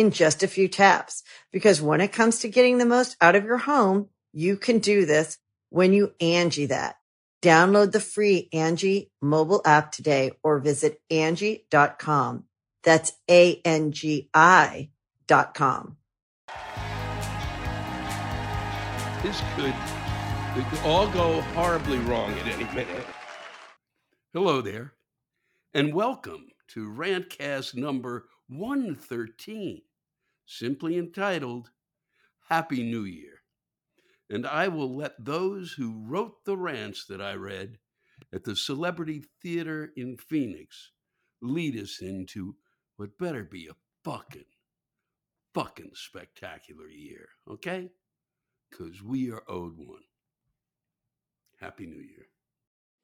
in just a few taps. Because when it comes to getting the most out of your home, you can do this when you Angi that. Download the free Angi mobile app today or visit Angi.com. That's A-N-G-I dot com. This could, it could all go horribly wrong at any minute. Hello there, and welcome to Rantcast number 113 simply entitled Happy New Year. And I will let those who wrote the rants that I read at the Celebrity Theater in Phoenix lead us into what better be a fucking, fucking spectacular year, okay? Because we are owed one. Happy New Year.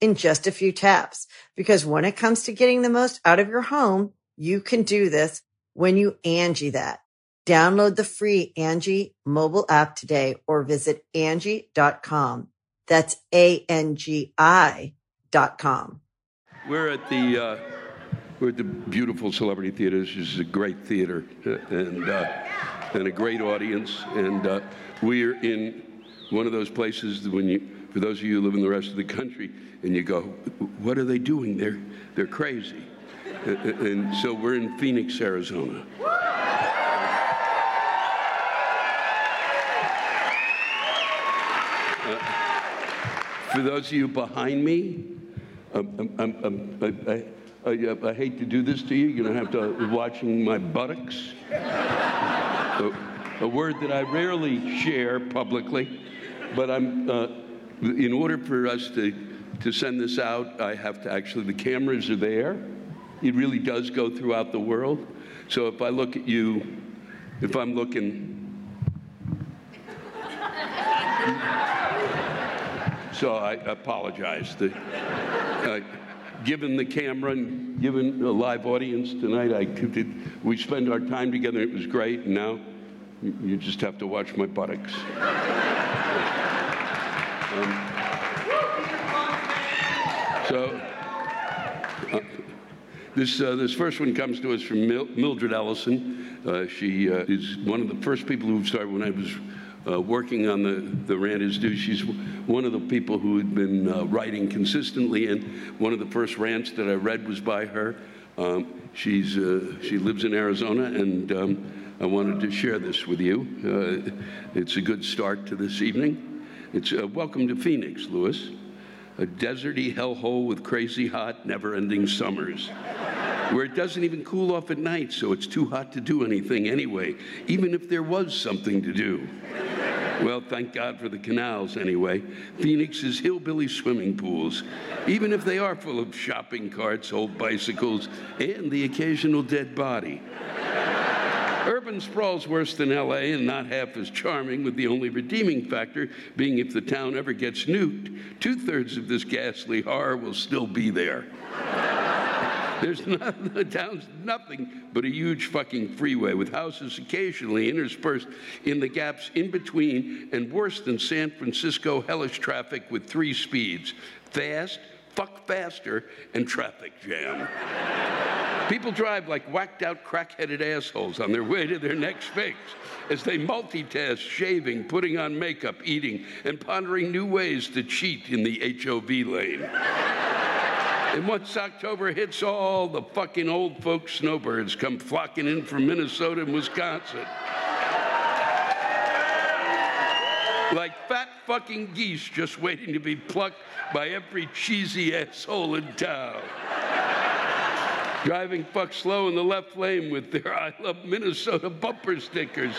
in just a few taps. Because when it comes to getting the most out of your home, you can do this when you Angi that. Download the free Angi mobile app today or visit Angi.com. That's A-N-G-I dot com. We're at the, uh, we're at the beautiful Celebrity Theater. This is a great theater uh, and, uh, and a great audience. And uh, we're in one of those places when you, for those of you who live in the rest of the country, and you go, what are they doing? They're, they're crazy. and so we're in Phoenix, Arizona. Uh, for those of you behind me, um, um, um, I, I, I, hate to do this to you. You're going to have to watching my buttocks. a, a, word that I rarely share publicly, but I'm. Uh, in order for us to to send this out, I have to actually, the cameras are there. It really does go throughout the world. So if I look at you, if I'm looking, so I apologize. The, uh, given the camera and given a live audience tonight, I we spend our time together. It was great. And now you just have to watch my buttocks. So uh, this, uh, this first one comes to us from Mil- Mildred Ellison. Uh, she uh, is one of the first people who started when I was uh, working on the, the Rant is Due. She's one of the people who had been uh, writing consistently, and one of the first rants that I read was by her. Um, she's, she lives in Arizona, and um, I wanted to share this with you. it's a good start to this evening. It's uh, Welcome to Phoenix, Lewis a deserty hellhole with crazy hot, never ending summers, where it doesn't even cool off at night, so it's too hot to do anything anyway, even if there was something to do. Well, thank God for the canals anyway. Phoenix's hillbilly swimming pools, even if they are full of shopping carts, old bicycles, and the occasional dead body. Urban sprawl's worse than LA and not half as charming, with the only redeeming factor being if the town ever gets nuked, two thirds of this ghastly horror will still be there. There's not, the town's nothing but a huge fucking freeway with houses occasionally interspersed in the gaps in between, and worse than San Francisco hellish traffic with three speeds fast, fuck faster, and traffic jam. People drive like whacked out crack-headed assholes on their way to their next fix as they multitask shaving, putting on makeup, eating, and pondering new ways to cheat in the HOV lane. And once October hits, all the fucking old folks snowbirds come flocking in from Minnesota and Wisconsin. Like fat fucking geese just waiting to be plucked by every cheesy asshole in town. Driving fuck slow in the left lane with their I love Minnesota bumper stickers.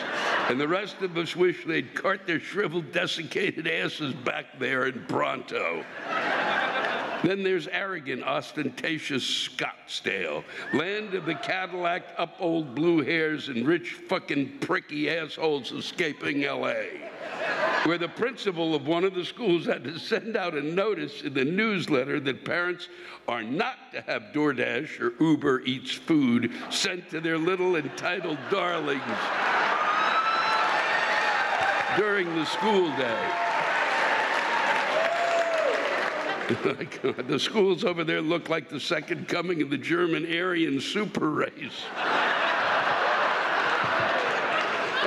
And the rest of us wish they'd cart their shriveled, desiccated asses back there in Bronto. Then there's arrogant, ostentatious Scottsdale, land of the Cadillac up old blue hairs and rich fucking pricky assholes escaping LA. Where the principal of one of the schools had to send out a notice in the newsletter that parents are not to have DoorDash or Uber Eats food sent to their little entitled darlings during the school day. the schools over there look like the second coming of the German Aryan super race.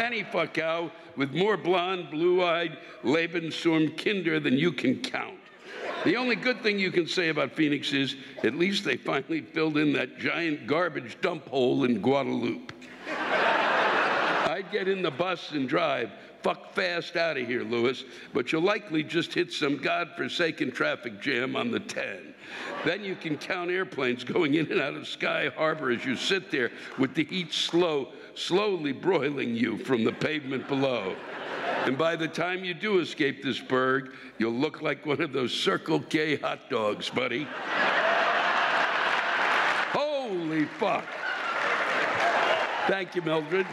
Any fuckow with more blonde, blue eyed Lebensraum Kinder than you can count. The only good thing you can say about Phoenix is at least they finally filled in that giant garbage dump hole in Guadalupe. I'd get in the bus and drive fuck fast out of here, Lewis, but you'll likely just hit some god-forsaken traffic jam on the 10. Then you can count airplanes going in and out of Sky Harbor as you sit there with the heat slow, slowly broiling you from the pavement below. And by the time you do escape this berg, you'll look like one of those Circle K hot dogs, buddy. Holy fuck. Thank you, Mildred.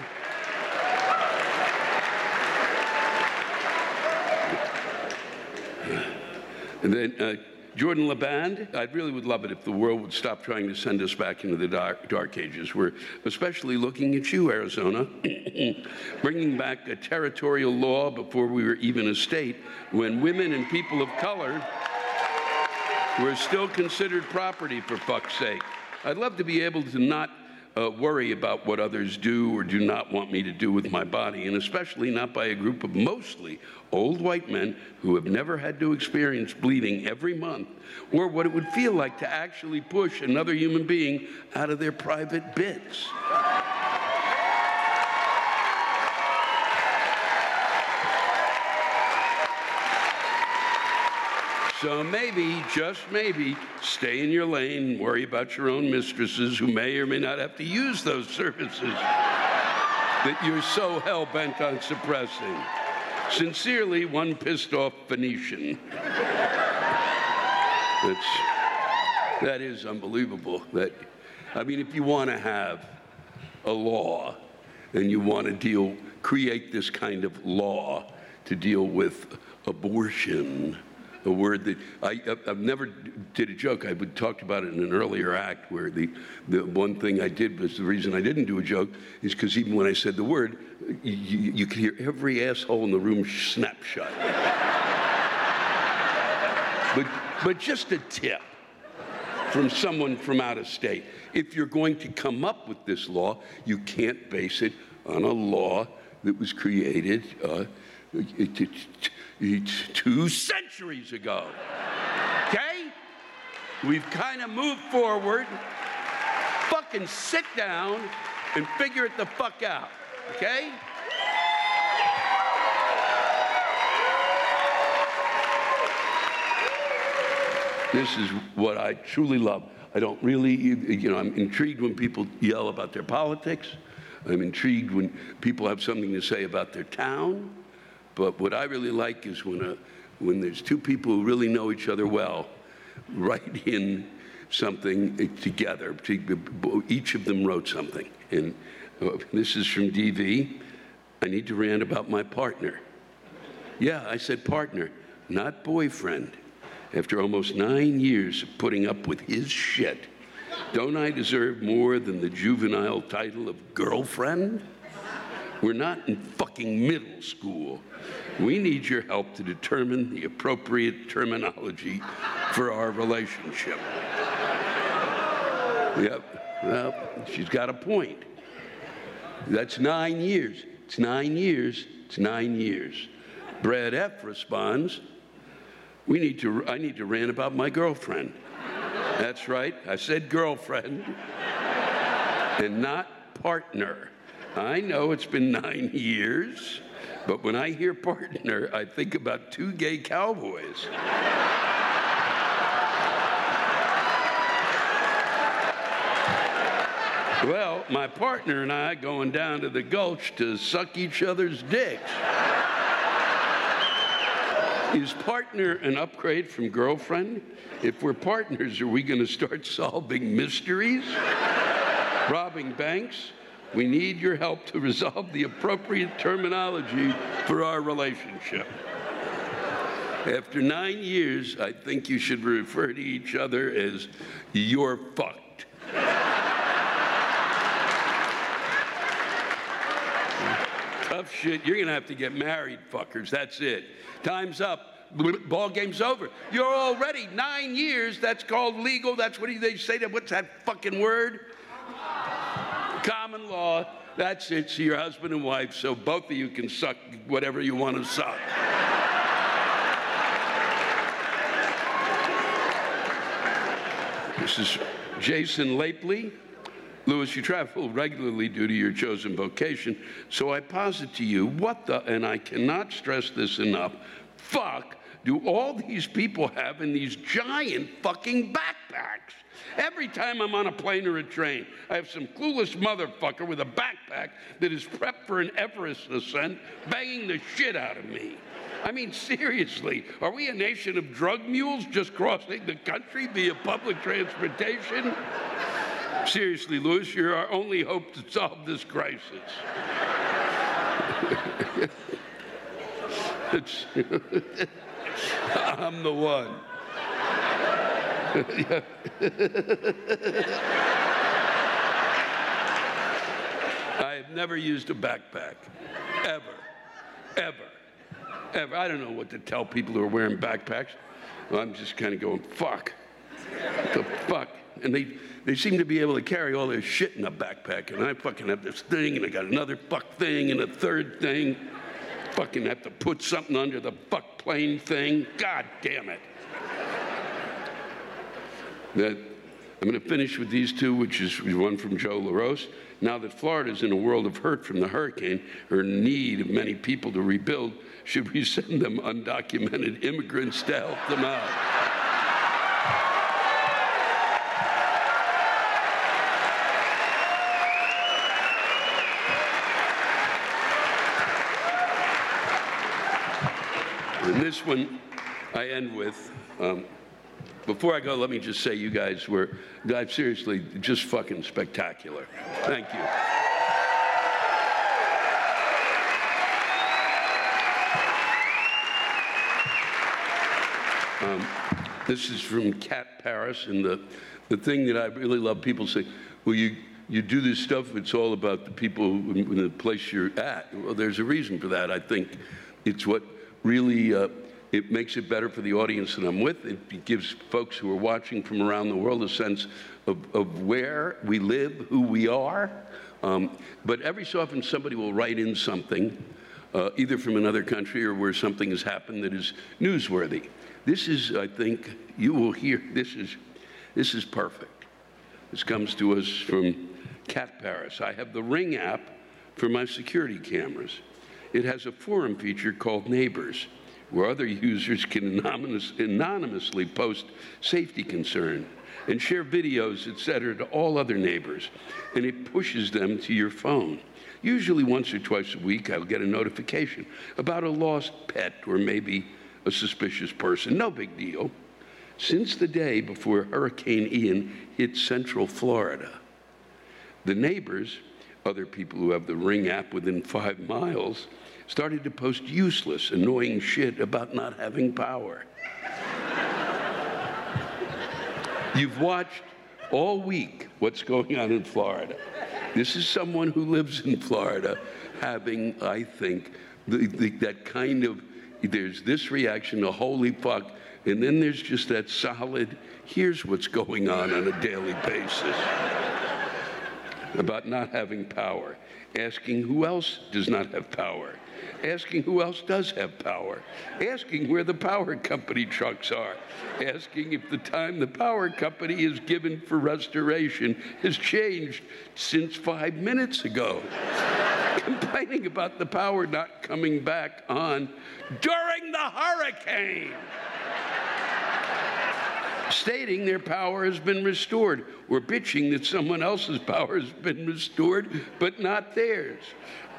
And then uh, Jordan LeBand, I really would love it if the world would stop trying to send us back into the dark, dark ages. We're especially looking at you, Arizona, bringing back a territorial law before we were even a state, when women and people of color were still considered property, for fuck's sake. I'd love to be able to not uh, worry about what others do or do not want me to do with my body, and especially not by a group of mostly old white men who have never had to experience bleeding every month, or what it would feel like to actually push another human being out of their private bits. So maybe, just maybe, stay in your lane, worry about your own mistresses who may or may not have to use those services that you're so hell bent on suppressing. Sincerely, one pissed off Phoenician. That's, that is unbelievable. That, I mean, if you want to have a law and you want to deal, create this kind of law to deal with abortion, a word that I, I've never did a joke. I talked about it in an earlier act where the, the one thing I did was the reason I didn't do a joke is because even when I said the word, you, you could hear every asshole in the room snap shut. but, but just a tip from someone from out of state. If you're going to come up with this law, you can't base it on a law that was created uh, two centuries ago. Okay? We've kind of moved forward. Fucking sit down and figure it the fuck out. Okay? This is what I truly love. I don't really, you know, I'm intrigued when people yell about their politics. I'm intrigued when people have something to say about their town. But what I really like is when, a, when there's two people who really know each other well, write in something together. Each of them wrote something. And uh, this is from DV. I need to rant about my partner. Yeah, I said partner, not boyfriend. After almost nine years of putting up with his shit, don't I deserve more than the juvenile title of girlfriend? We're not in fucking middle school. We need your help to determine the appropriate terminology for our relationship. Yep, well, she's got a point. That's nine years. It's nine years. It's nine years. Brad F responds, we need to, I need to rant about my girlfriend. That's right, I said girlfriend and not partner. I know it's been nine years, but when I hear partner, I think about two gay cowboys. Well, my partner and I going down to the gulch to suck each other's dicks. Is partner an upgrade from girlfriend? If we're partners, are we going to start solving mysteries? Robbing banks? We need your help to resolve the appropriate terminology for our relationship. After nine years, I think you should refer to each other as you're fucked. Tough shit. You're going to have to get married, fuckers. That's it. Time's up. Ball game's over. You're already nine years. That's called legal. That's what they say. That what's that fucking word? Common law. That's it. So you're husband and wife. So both of you can suck whatever you want to suck. this is Jason Lapely. Lewis, you travel regularly due to your chosen vocation, so I posit to you what the, and I cannot stress this enough, fuck do all these people have in these giant fucking backpacks? Every time I'm on a plane or a train, I have some clueless motherfucker with a backpack that is prepped for an Everest ascent banging the shit out of me. I mean, seriously, are we a nation of drug mules just crossing the country via public transportation? Seriously, Lewis, you're our only hope to solve this crisis. I'm the one. I have never used a backpack. Ever. Ever. Ever. I don't know what to tell people who are wearing backpacks. I'm just kind of going, fuck. the fuck? And they, they seem to be able to carry all their shit in a backpack. And I fucking have this thing, and I got another fuck thing, and a third thing fucking have to put something under the fuck plane thing. God damn it. That I'm going to finish with these two, which is one from Joe LaRose. Now that Florida is in a world of hurt from the hurricane, or need of many people to rebuild, should we send them undocumented immigrants to help them out? And this one I end with. Um, before I go, let me just say, you guys were, God, seriously, just fucking spectacular. Thank you. Um, this is from Cat Paris, and the, the thing that I really love, people say, well, you, you do this stuff, it's all about the people in the place you're at. Well, there's a reason for that. I think it's what really uh, it makes it better for the audience that I'm with. It gives folks who are watching from around the world a sense of, of where we live, who we are. Um, but every so often, somebody will write in something, uh, either from another country or where something has happened that is newsworthy. This is, I think, you will hear. This is, this is perfect. This comes to us from Cat Paris. I have the Ring app for my security cameras. It has a forum feature called Neighbors, where other users can anonymous, anonymously post safety concern and share videos, etc., to all other neighbors, and it pushes them to your phone. Usually once or twice a week, I'll get a notification about a lost pet or maybe a suspicious person. No big deal. Since the day before Hurricane Ian hit central Florida, the neighbors, other people who have the Ring app within five miles, started to post useless, annoying shit about not having power. You've watched all week what's going on in Florida. This is someone who lives in Florida having, I think, the, the, that kind of there's this reaction to holy fuck, and then there's just that solid, here's what's going on on a daily basis about not having power, asking who else does not have power, asking who else does have power, asking where the power company trucks are, asking if the time the power company is given for restoration has changed since five minutes ago. Complaining about the power not coming back on during the hurricane. Stating their power has been restored, or bitching that someone else's power has been restored, but not theirs.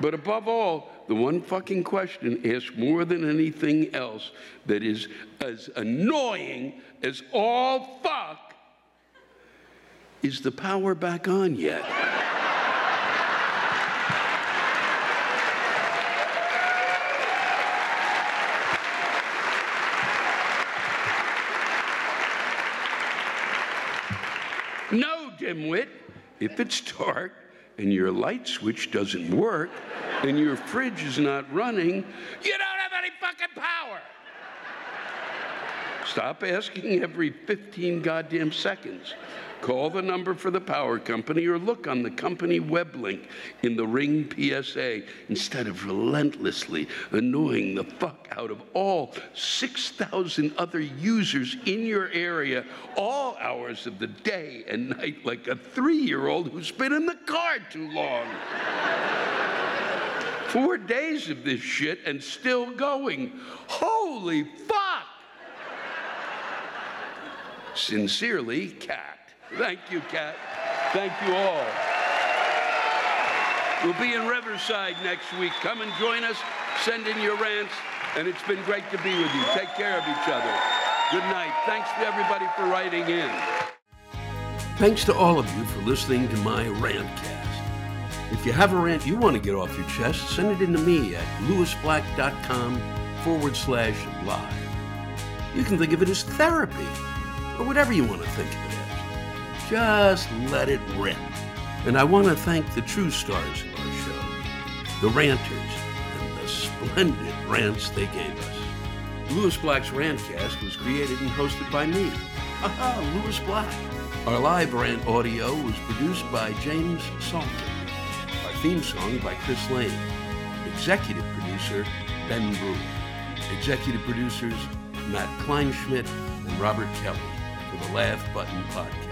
But above all, the one fucking question asked more than anything else that is as annoying as all fuck is the power back on yet? No, dimwit. If it's dark and your light switch doesn't work and your fridge is not running, you don't have any fucking power. Stop asking every 15 goddamn seconds. Call the number for the power company or look on the company web link in the Ring PSA instead of relentlessly annoying the fuck out of all 6,000 other users in your area all hours of the day and night like a three year old who's been in the car too long. Four days of this shit and still going. Holy fuck! Sincerely, Cat. Thank you, Kat. Thank you all. We'll be in Riverside next week. Come and join us. Send in your rants. And it's been great to be with you. Take care of each other. Good night. Thanks to everybody for writing in. Thanks to all of you for listening to my rantcast. If you have a rant you want to get off your chest, send it in to me at lewisblack.com forward slash live. You can think of it as therapy or whatever you want to think of it as. Just let it rip. And I want to thank the true stars of our show, the ranters, and the splendid rants they gave us. Lewis Black's Rantcast was created and hosted by me. Aha, Lewis Black. Our live rant audio was produced by James Salter. Our theme song by Chris Lane. Executive producer Ben Brewer. Executive producers Matt Kleinschmidt and Robert Kelly the Laugh Button Podcast.